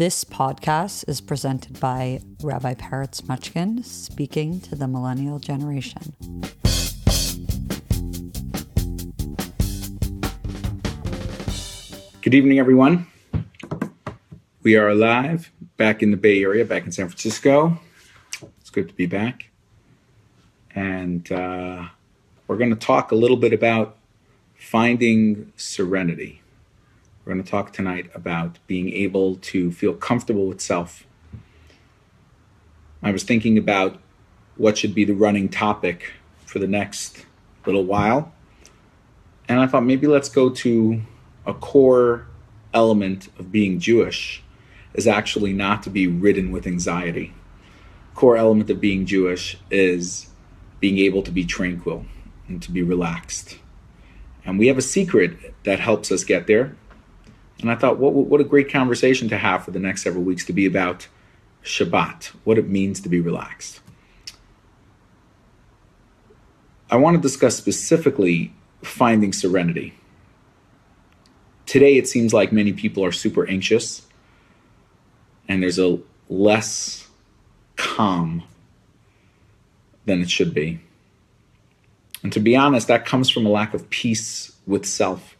This podcast is presented by Rabbi Peretz Mochkin speaking to the millennial generation. Good evening, everyone. We are live back in the Bay Area, back in San Francisco. It's good to be back. And uh, we're going to talk a little bit about finding serenity. We're going to talk tonight about being able to feel comfortable with self. I was thinking about what should be the running topic for the next little while. And I thought maybe let's go to a core element of being Jewish is actually not to be ridden with anxiety. Core element of being Jewish is being able to be tranquil and to be relaxed. And we have a secret that helps us get there. And I thought, what, what a great conversation to have for the next several weeks to be about Shabbat, what it means to be relaxed. I want to discuss specifically finding serenity. Today, it seems like many people are super anxious, and there's a less calm than it should be. And to be honest, that comes from a lack of peace with self.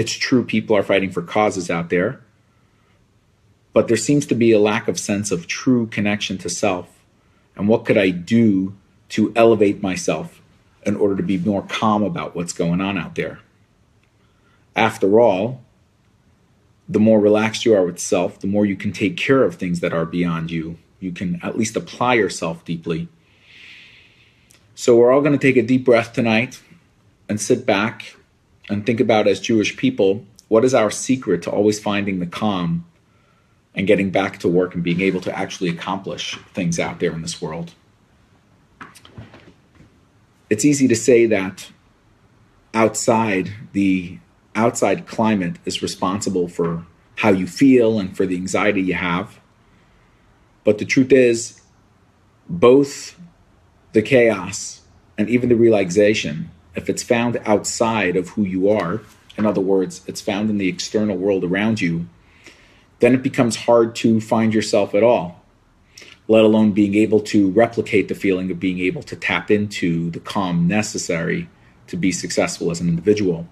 It's true people are fighting for causes out there, but there seems to be a lack of sense of true connection to self. And what could I do to elevate myself in order to be more calm about what's going on out there? After all, the more relaxed you are with self, the more you can take care of things that are beyond you. You can at least apply yourself deeply so we're all going to take a deep breath tonight and sit back and think about as Jewish people, what is our secret to always finding the calm and getting back to work and being able to actually accomplish things out there in this world? It's easy to say that outside the outside climate is responsible for how you feel and for the anxiety you have. But the truth is, both the chaos and even the relaxation, if it's found outside of who you are, in other words, it's found in the external world around you, then it becomes hard to find yourself at all, let alone being able to replicate the feeling of being able to tap into the calm necessary to be successful as an individual.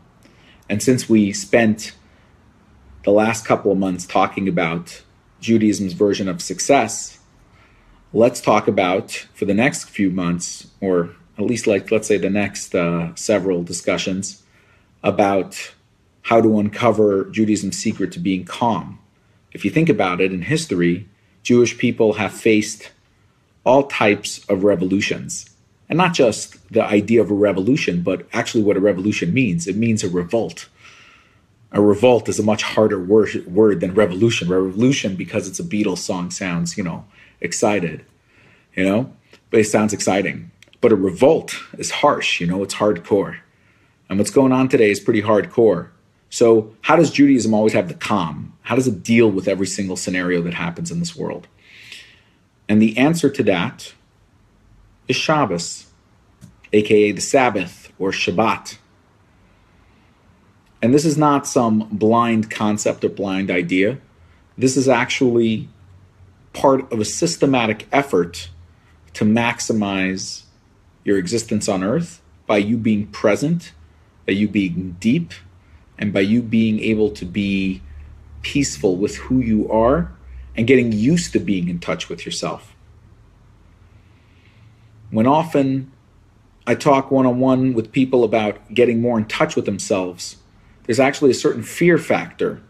And since we spent the last couple of months talking about Judaism's version of success, let's talk about for the next few months, or at least like let's say the next uh, several discussions about how to uncover Judaism's secret to being calm. If you think about it in history, Jewish people have faced all types of revolutions. And not just the idea of a revolution, but actually what a revolution means. It means a revolt. A revolt is a much harder word, word than revolution. Revolution, because it's a Beatles song, sounds, you know, excited, you know, but it sounds exciting. But a revolt is harsh, you know, it's hardcore. And what's going on today is pretty hardcore. So, how does Judaism always have the calm? How does it deal with every single scenario that happens in this world? And the answer to that is Shabbos, aka the Sabbath or Shabbat. And this is not some blind concept or blind idea. This is actually part of a systematic effort to maximize your existence on earth by you being present, by you being deep, and by you being able to be peaceful with who you are and getting used to being in touch with yourself. When often I talk one on one with people about getting more in touch with themselves, there's actually a certain fear factor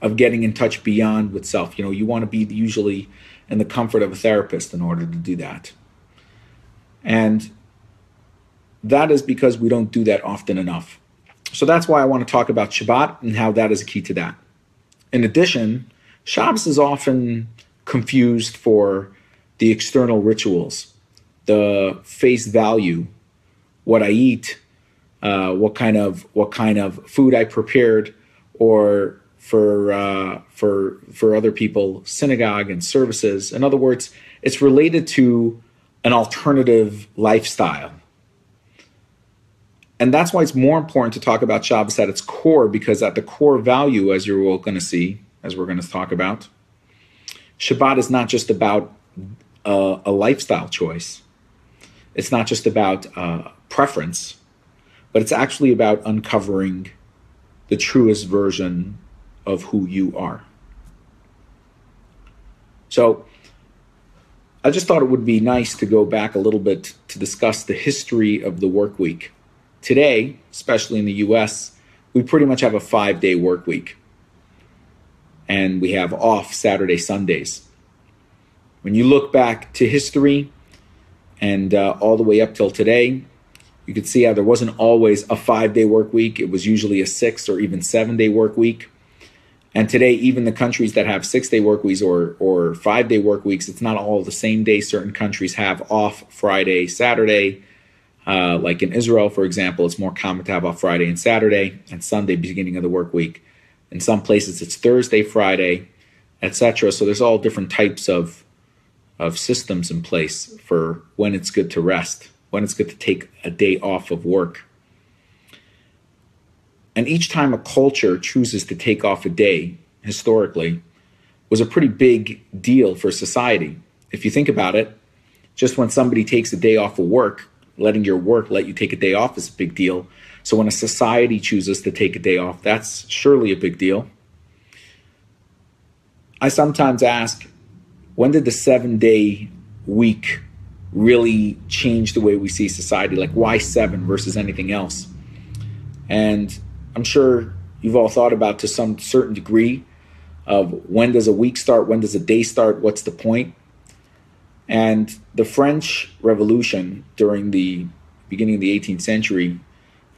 of getting in touch beyond with self. You know, you want to be usually in the comfort of a therapist in order to do that. And that is because we don't do that often enough. So that's why I want to talk about Shabbat and how that is a key to that. In addition, Shabbos is often confused for the external rituals, the face value, what I eat, uh, what kind of what kind of food I prepared, or for uh, for for other people, synagogue and services. In other words, it's related to an alternative lifestyle. And that's why it's more important to talk about Shabbos at its core, because at the core value, as you're all going to see, as we're going to talk about, Shabbat is not just about a, a lifestyle choice. It's not just about uh, preference, but it's actually about uncovering the truest version of who you are. So, I just thought it would be nice to go back a little bit to discuss the history of the work week. Today, especially in the US, we pretty much have a five day work week. And we have off Saturday, Sundays. When you look back to history and uh, all the way up till today, you could see how there wasn't always a five day work week. It was usually a six or even seven day work week. And today, even the countries that have six day work weeks or, or five day work weeks, it's not all the same day. Certain countries have off Friday, Saturday. Uh, like in Israel, for example, it's more common to have off Friday and Saturday and Sunday, beginning of the work week. In some places, it's Thursday, Friday, etc. So there's all different types of, of systems in place for when it's good to rest, when it's good to take a day off of work. And each time a culture chooses to take off a day, historically, was a pretty big deal for society. If you think about it, just when somebody takes a day off of work, letting your work let you take a day off is a big deal. So when a society chooses to take a day off, that's surely a big deal. I sometimes ask, when did the seven day week really change the way we see society? Like, why seven versus anything else? And I'm sure you've all thought about to some certain degree of when does a week start, when does a day start, what's the point? And the French Revolution during the beginning of the 18th century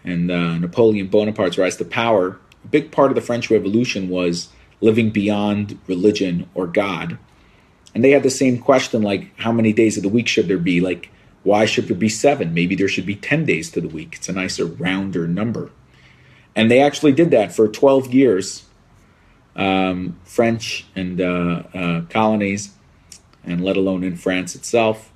and uh, Napoleon Bonaparte's rise to power, a big part of the French Revolution was living beyond religion or God. And they had the same question like, how many days of the week should there be? Like, why should there be seven? Maybe there should be 10 days to the week. It's a nicer, rounder number. And they actually did that for 12 years. Um, French and uh, uh, colonies, and let alone in France itself,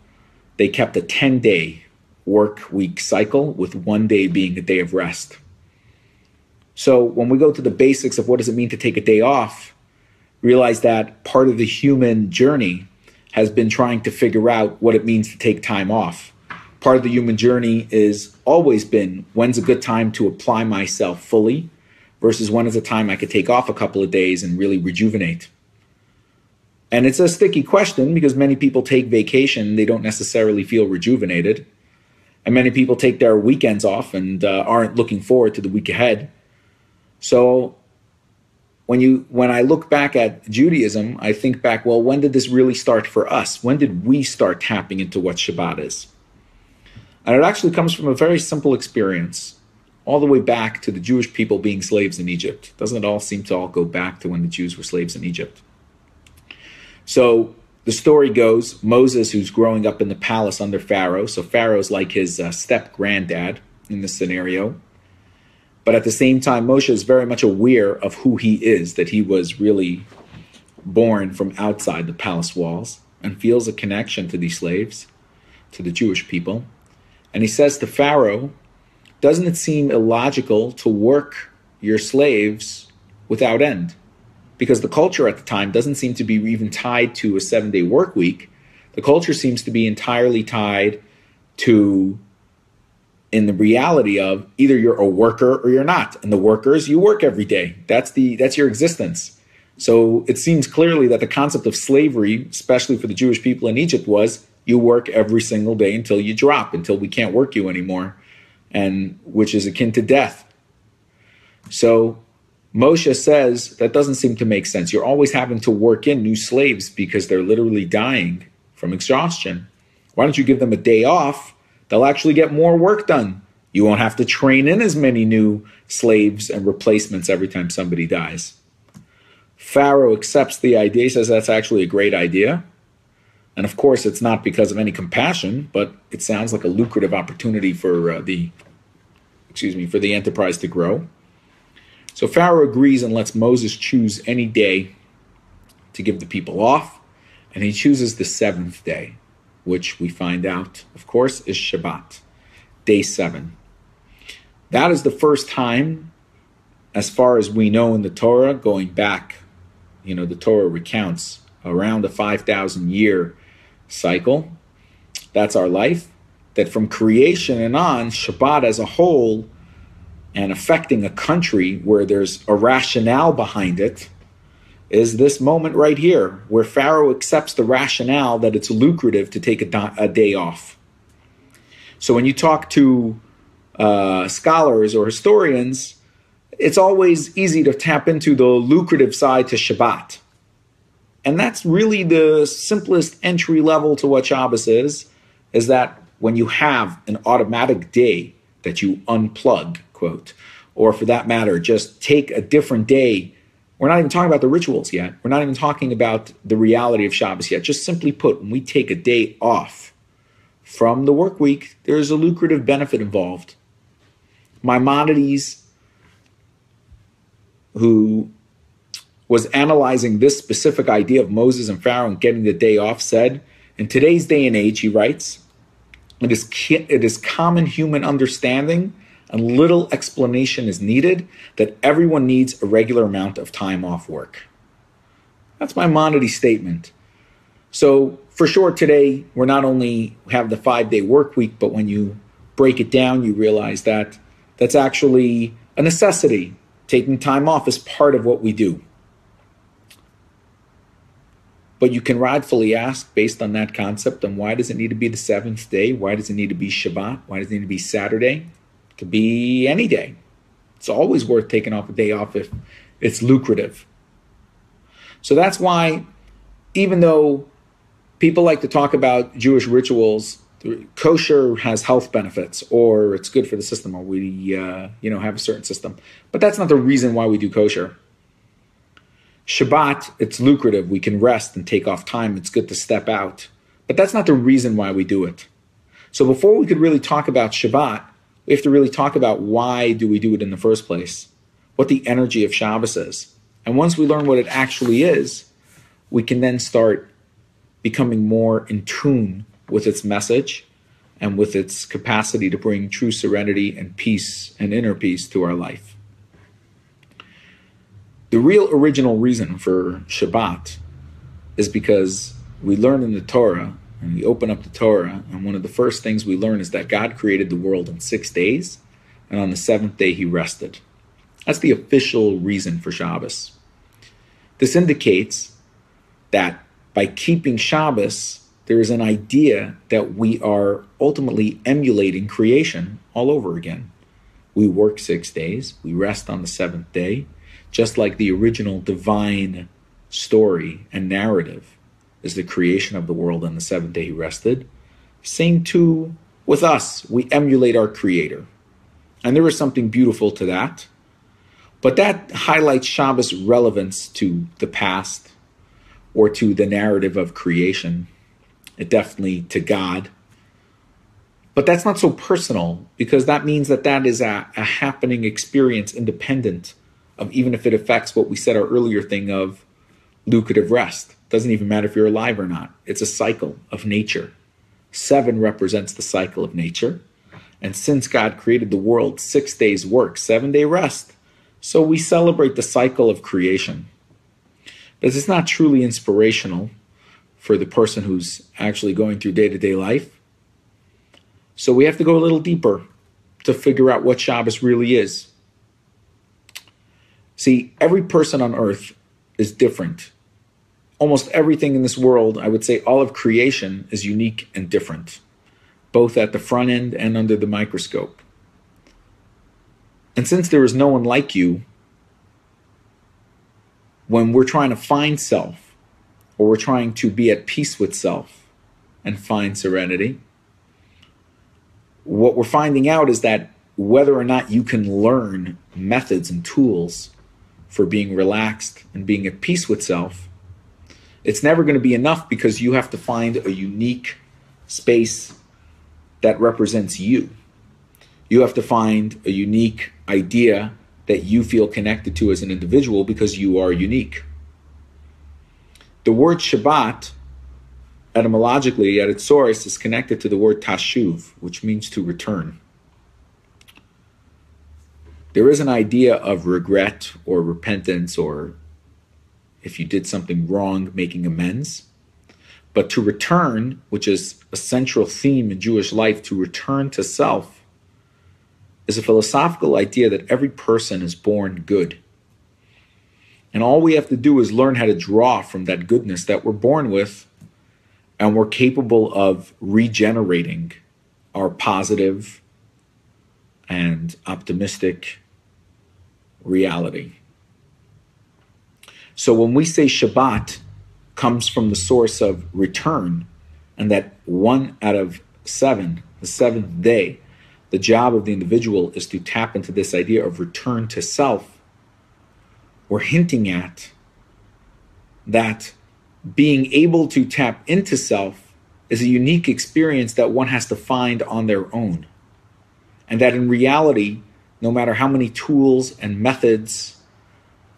they kept a 10 day work week cycle with one day being a day of rest. So when we go to the basics of what does it mean to take a day off, realize that part of the human journey has been trying to figure out what it means to take time off part of the human journey is always been when's a good time to apply myself fully versus when is a time I could take off a couple of days and really rejuvenate. And it's a sticky question because many people take vacation, they don't necessarily feel rejuvenated. And many people take their weekends off and uh, aren't looking forward to the week ahead. So when you when I look back at Judaism, I think back, well, when did this really start for us? When did we start tapping into what Shabbat is? And it actually comes from a very simple experience, all the way back to the Jewish people being slaves in Egypt. Doesn't it all seem to all go back to when the Jews were slaves in Egypt? So the story goes Moses, who's growing up in the palace under Pharaoh, so Pharaoh's like his uh, step granddad in this scenario. But at the same time, Moshe is very much aware of who he is, that he was really born from outside the palace walls, and feels a connection to these slaves, to the Jewish people. And he says to Pharaoh, Doesn't it seem illogical to work your slaves without end? Because the culture at the time doesn't seem to be even tied to a seven day work week. The culture seems to be entirely tied to, in the reality of either you're a worker or you're not. And the workers, you work every day. That's the that's your existence. So it seems clearly that the concept of slavery, especially for the Jewish people in Egypt, was you work every single day until you drop, until we can't work you anymore, and which is akin to death. So Moshe says that doesn't seem to make sense. You're always having to work in new slaves because they're literally dying from exhaustion. Why don't you give them a day off? They'll actually get more work done. You won't have to train in as many new slaves and replacements every time somebody dies. Pharaoh accepts the idea, says that's actually a great idea. And of course, it's not because of any compassion, but it sounds like a lucrative opportunity for uh, the, excuse me, for the enterprise to grow. So Pharaoh agrees and lets Moses choose any day to give the people off, and he chooses the seventh day, which we find out, of course, is Shabbat, day seven. That is the first time, as far as we know in the Torah, going back, you know, the Torah recounts around a 5,000 year cycle. That's our life. That from creation and on, Shabbat as a whole, and affecting a country where there's a rationale behind it, is this moment right here where Pharaoh accepts the rationale that it's lucrative to take a, a day off. So when you talk to uh, scholars or historians, it's always easy to tap into the lucrative side to Shabbat. And that's really the simplest entry level to what Shabbos is, is that when you have an automatic day that you unplug, quote, or for that matter, just take a different day. We're not even talking about the rituals yet. We're not even talking about the reality of Shabbos yet. Just simply put, when we take a day off from the work week, there's a lucrative benefit involved. Maimonides, who was analyzing this specific idea of Moses and Pharaoh and getting the day off, said, In today's day and age, he writes, it is, it is common human understanding and little explanation is needed that everyone needs a regular amount of time off work. That's Maimonides' statement. So, for sure, today we're not only have the five day work week, but when you break it down, you realize that that's actually a necessity. Taking time off is part of what we do. But you can rightfully ask, based on that concept, on why does it need to be the seventh day? Why does it need to be Shabbat? Why does it need to be Saturday? Could be any day. It's always worth taking off a day off if it's lucrative. So that's why, even though people like to talk about Jewish rituals, kosher has health benefits, or it's good for the system, or we, uh, you know, have a certain system. But that's not the reason why we do kosher. Shabbat, it's lucrative. We can rest and take off time. It's good to step out. But that's not the reason why we do it. So before we could really talk about Shabbat, we have to really talk about why do we do it in the first place? What the energy of Shabbos is. And once we learn what it actually is, we can then start becoming more in tune with its message and with its capacity to bring true serenity and peace and inner peace to our life. The real original reason for Shabbat is because we learn in the Torah, and we open up the Torah, and one of the first things we learn is that God created the world in six days, and on the seventh day he rested. That's the official reason for Shabbos. This indicates that by keeping Shabbos, there is an idea that we are ultimately emulating creation all over again. We work six days, we rest on the seventh day, just like the original divine story and narrative is the creation of the world on the seventh day he rested. Same too with us. We emulate our creator. And there is something beautiful to that. But that highlights Shabbos' relevance to the past or to the narrative of creation, it definitely to God. But that's not so personal because that means that that is a, a happening experience independent of even if it affects what we said our earlier thing of lucrative rest. Doesn't even matter if you're alive or not. It's a cycle of nature. Seven represents the cycle of nature. And since God created the world, six days work, seven day rest. So we celebrate the cycle of creation. But it's not truly inspirational for the person who's actually going through day to day life. So we have to go a little deeper to figure out what Shabbos really is. See, every person on earth is different. Almost everything in this world, I would say all of creation, is unique and different, both at the front end and under the microscope. And since there is no one like you, when we're trying to find self, or we're trying to be at peace with self and find serenity, what we're finding out is that whether or not you can learn methods and tools for being relaxed and being at peace with self, it's never going to be enough because you have to find a unique space that represents you. You have to find a unique idea that you feel connected to as an individual because you are unique. The word Shabbat, etymologically, at its source, is connected to the word tashuv, which means to return. there is an idea of regret or repentance, or if you did something wrong, making amends. But to return, which is a central theme in Jewish life, to return to self, is a philosophical idea that every person is born good. And all we have to do is learn how to draw from that goodness that we're born with, and we're capable of regenerating our positive and optimistic reality. So when we say Shabbat comes from the source of return, and that one out of seven, the seventh day, the job of the individual is to tap into this idea of return to self, we're hinting at that being able to tap into self is a unique experience that one has to find on their own. And that in reality, no matter how many tools and methods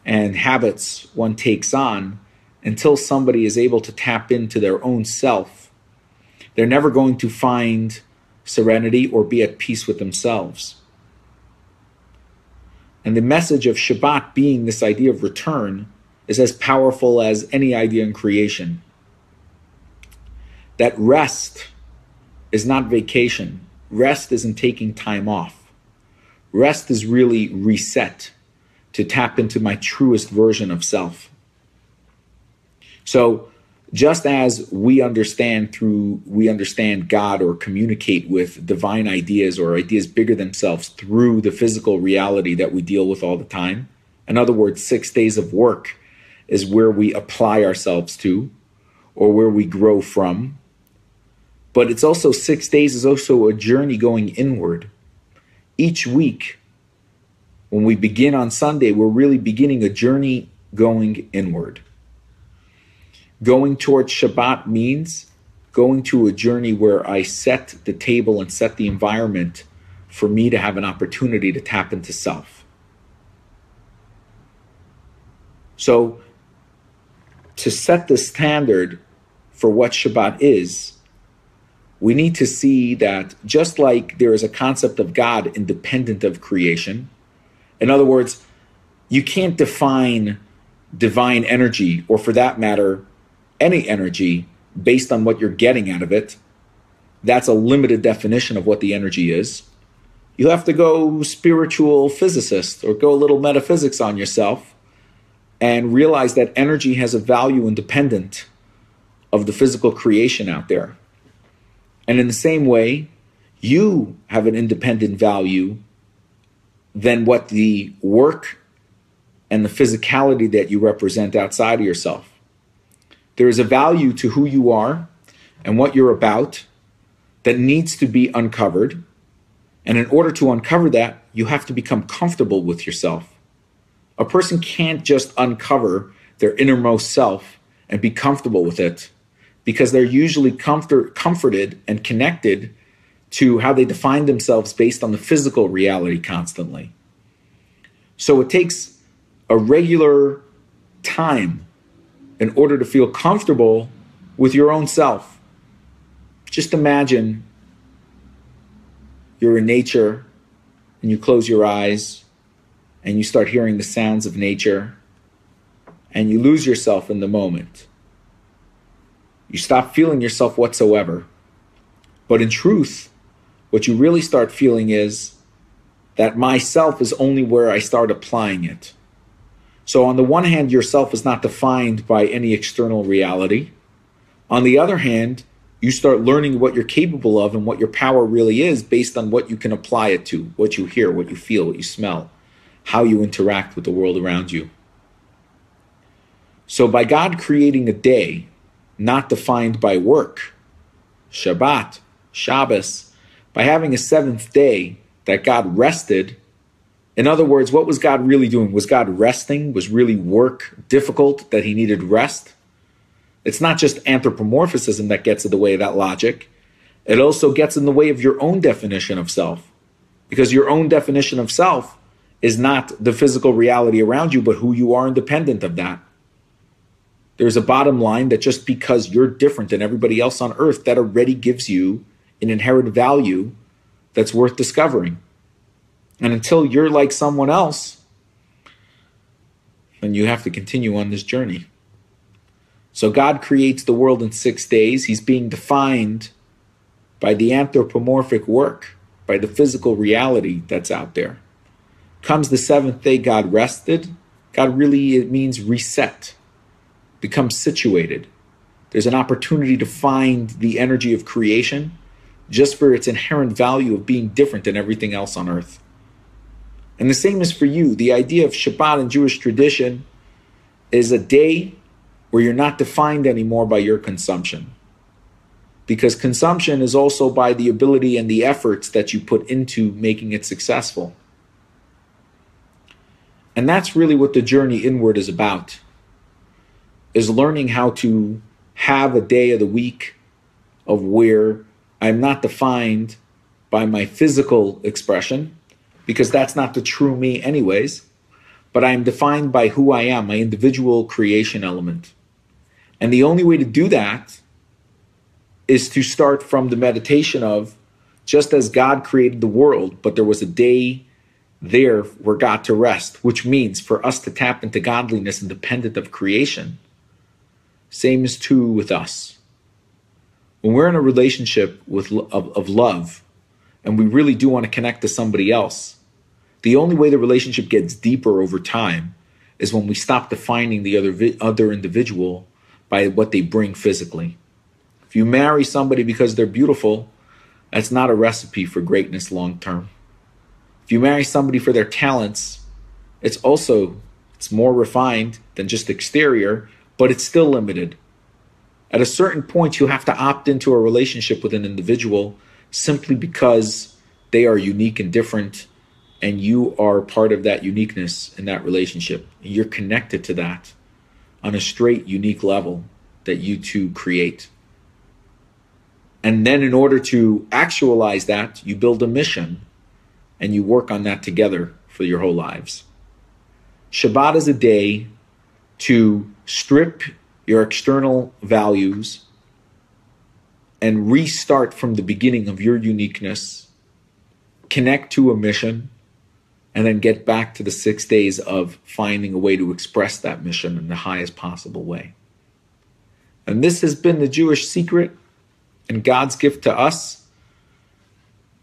and habits one takes on, until somebody is able to tap into their own self, they're never going to find serenity or be at peace with themselves. And the message of Shabbat being this idea of return is as powerful as any idea in creation. That rest is not vacation, rest isn't taking time off. Rest is really reset to tap into my truest version of self. So, just as we understand through we understand God or communicate with divine ideas or ideas bigger themselves through the physical reality that we deal with all the time. In other words, 6 days of work is where we apply ourselves to or where we grow from. But it's also 6 days is also a journey going inward each week, when we begin on Sunday, we're really beginning a journey going inward. Going towards Shabbat means going to a journey where I set the table and set the environment for me to have an opportunity to tap into self. So, to set the standard for what Shabbat is, we need to see that just like there is a concept of God independent of creation, in other words, you can't define divine energy, or for that matter, any energy based on what you're getting out of it. That's a limited definition of what the energy is. You have to go spiritual physicist or go a little metaphysics on yourself and realize that energy has a value independent of the physical creation out there. And in the same way, you have an independent value than what the work and the physicality that you represent outside of yourself. There is a value to who you are and what you're about that needs to be uncovered. And in order to uncover that, you have to become comfortable with yourself. A person can't just uncover their innermost self and be comfortable with it because they're usually comfort, comforted and connected to how they define themselves based on the physical reality constantly. So it takes a regular time in order to feel comfortable with your own self. Just imagine you're in nature and you close your eyes and you start hearing the sounds of nature and you lose yourself in the moment. You stop feeling yourself whatsoever. But in truth, what you really start feeling is that myself is only where I start applying it. So, on the one hand, yourself is not defined by any external reality. On the other hand, you start learning what you're capable of and what your power really is based on what you can apply it to, what you hear, what you feel, what you smell, how you interact with the world around you. So, by God creating a day not defined by work, Shabbat, Shabbos, by having a seventh day that God rested. In other words, what was God really doing? Was God resting? Was really work difficult that he needed rest? It's not just anthropomorphism that gets in the way of that logic. It also gets in the way of your own definition of self. Because your own definition of self is not the physical reality around you, but who you are independent of that. There's a bottom line that just because you're different than everybody else on earth, that already gives you an inherent value that's worth discovering. And until you're like someone else, then you have to continue on this journey. So God creates the world in six days. He's being defined by the anthropomorphic work, by the physical reality that's out there. Comes the seventh day, God rested. God really, it means reset, become situated. There's an opportunity to find the energy of creation just for its inherent value of being different than everything else on earth. And the same is for you. The idea of Shabbat in Jewish tradition is a day where you're not defined anymore by your consumption. Because consumption is also by the ability and the efforts that you put into making it successful. And that's really what the journey inward is about. Is learning how to have a day of the week of where I'm not defined by my physical expression, because that's not the true me, anyways. But I am defined by who I am, my individual creation element. And the only way to do that is to start from the meditation of just as God created the world, but there was a day there where God to rest, which means for us to tap into godliness independent of creation. Same is true with us. When we're in a relationship with of, of love, and we really do want to connect to somebody else, the only way the relationship gets deeper over time is when we stop defining the other other individual by what they bring physically. If you marry somebody because they're beautiful, that's not a recipe for greatness long term. If you marry somebody for their talents, it's also it's more refined than just exterior, but it's still limited. At a certain point, you have to opt into a relationship with an individual simply because they are unique and different and you are part of that uniqueness in that relationship. You're connected to that on a straight, unique level that you two create. And then, in order to actualize that, you build a mission and you work on that together for your whole lives. Shabbat is a day to strip your external values and restart from the beginning of your uniqueness, connect to a mission, and then get back to the six days of finding a way to express that mission in the highest possible way. And this has been the Jewish secret and God's gift to us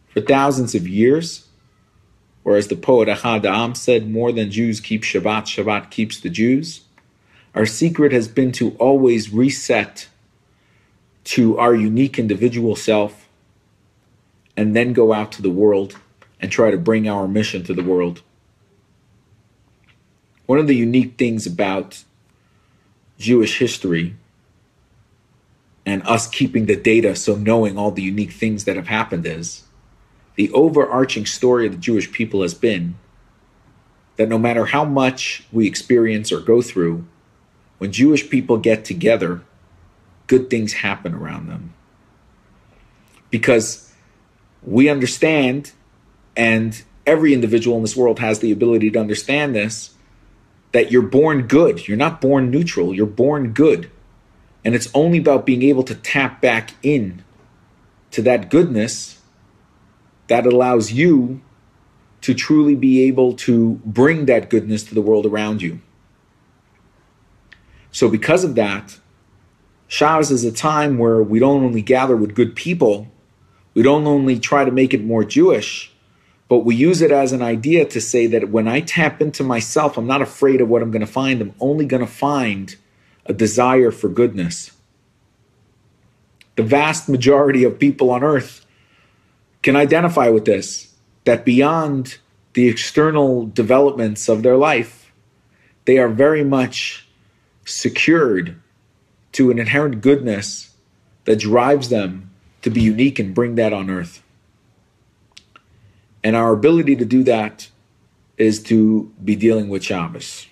for thousands of years. Or as the poet Ahad Ha'am said, more than Jews keep Shabbat, Shabbat keeps the Jews. Our secret has been to always reset to our unique individual self and then go out to the world and try to bring our mission to the world. One of the unique things about Jewish history and us keeping the data, so knowing all the unique things that have happened, is the overarching story of the Jewish people has been that no matter how much we experience or go through, when Jewish people get together, good things happen around them. Because we understand and every individual in this world has the ability to understand this that you're born good. You're not born neutral, you're born good. And it's only about being able to tap back in to that goodness that allows you to truly be able to bring that goodness to the world around you. So, because of that, Shabbos is a time where we don't only gather with good people, we don't only try to make it more Jewish, but we use it as an idea to say that when I tap into myself, I'm not afraid of what I'm going to find. I'm only going to find a desire for goodness. The vast majority of people on earth can identify with this that beyond the external developments of their life, they are very much secured to an inherent goodness that drives them to be unique and bring that on earth. And our ability to do that is to be dealing with Shabbos.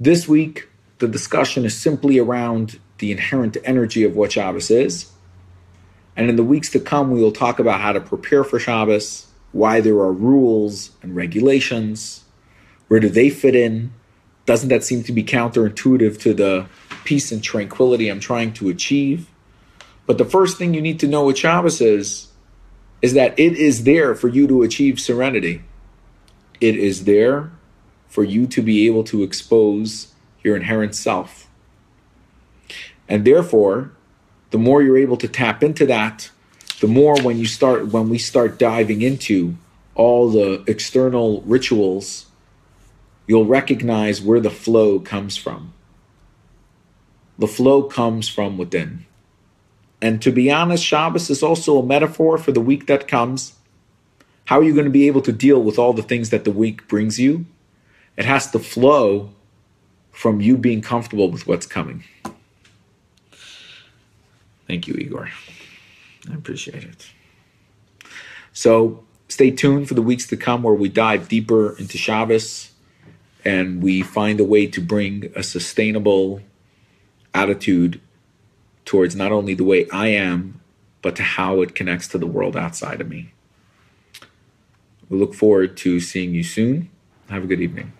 This week, the discussion is simply around the inherent energy of what Shabbos is. And in the weeks to come, we will talk about how to prepare for Shabbos, why there are rules and regulations, where do they fit in? Doesn't that seem to be counterintuitive to the peace and tranquility I'm trying to achieve? But the first thing you need to know with Shabbos is is that it is there for you to achieve serenity. It is there for you to be able to expose your inherent self. And therefore, the more you're able to tap into that, the more when you start when we start diving into all the external rituals, you'll recognize where the flow comes from. The flow comes from within. And to be honest, Shabbos is also a metaphor for the week that comes. How are you going to be able to deal with all the things that the week brings you? It has to flow from you being comfortable with what's coming. Thank you, Igor. I appreciate it. So stay tuned for the weeks to come where we dive deeper into Shabbos and we find a way to bring a sustainable attitude towards not only the way I am, but to how it connects to the world outside of me. We look forward to seeing you soon. Have a good evening.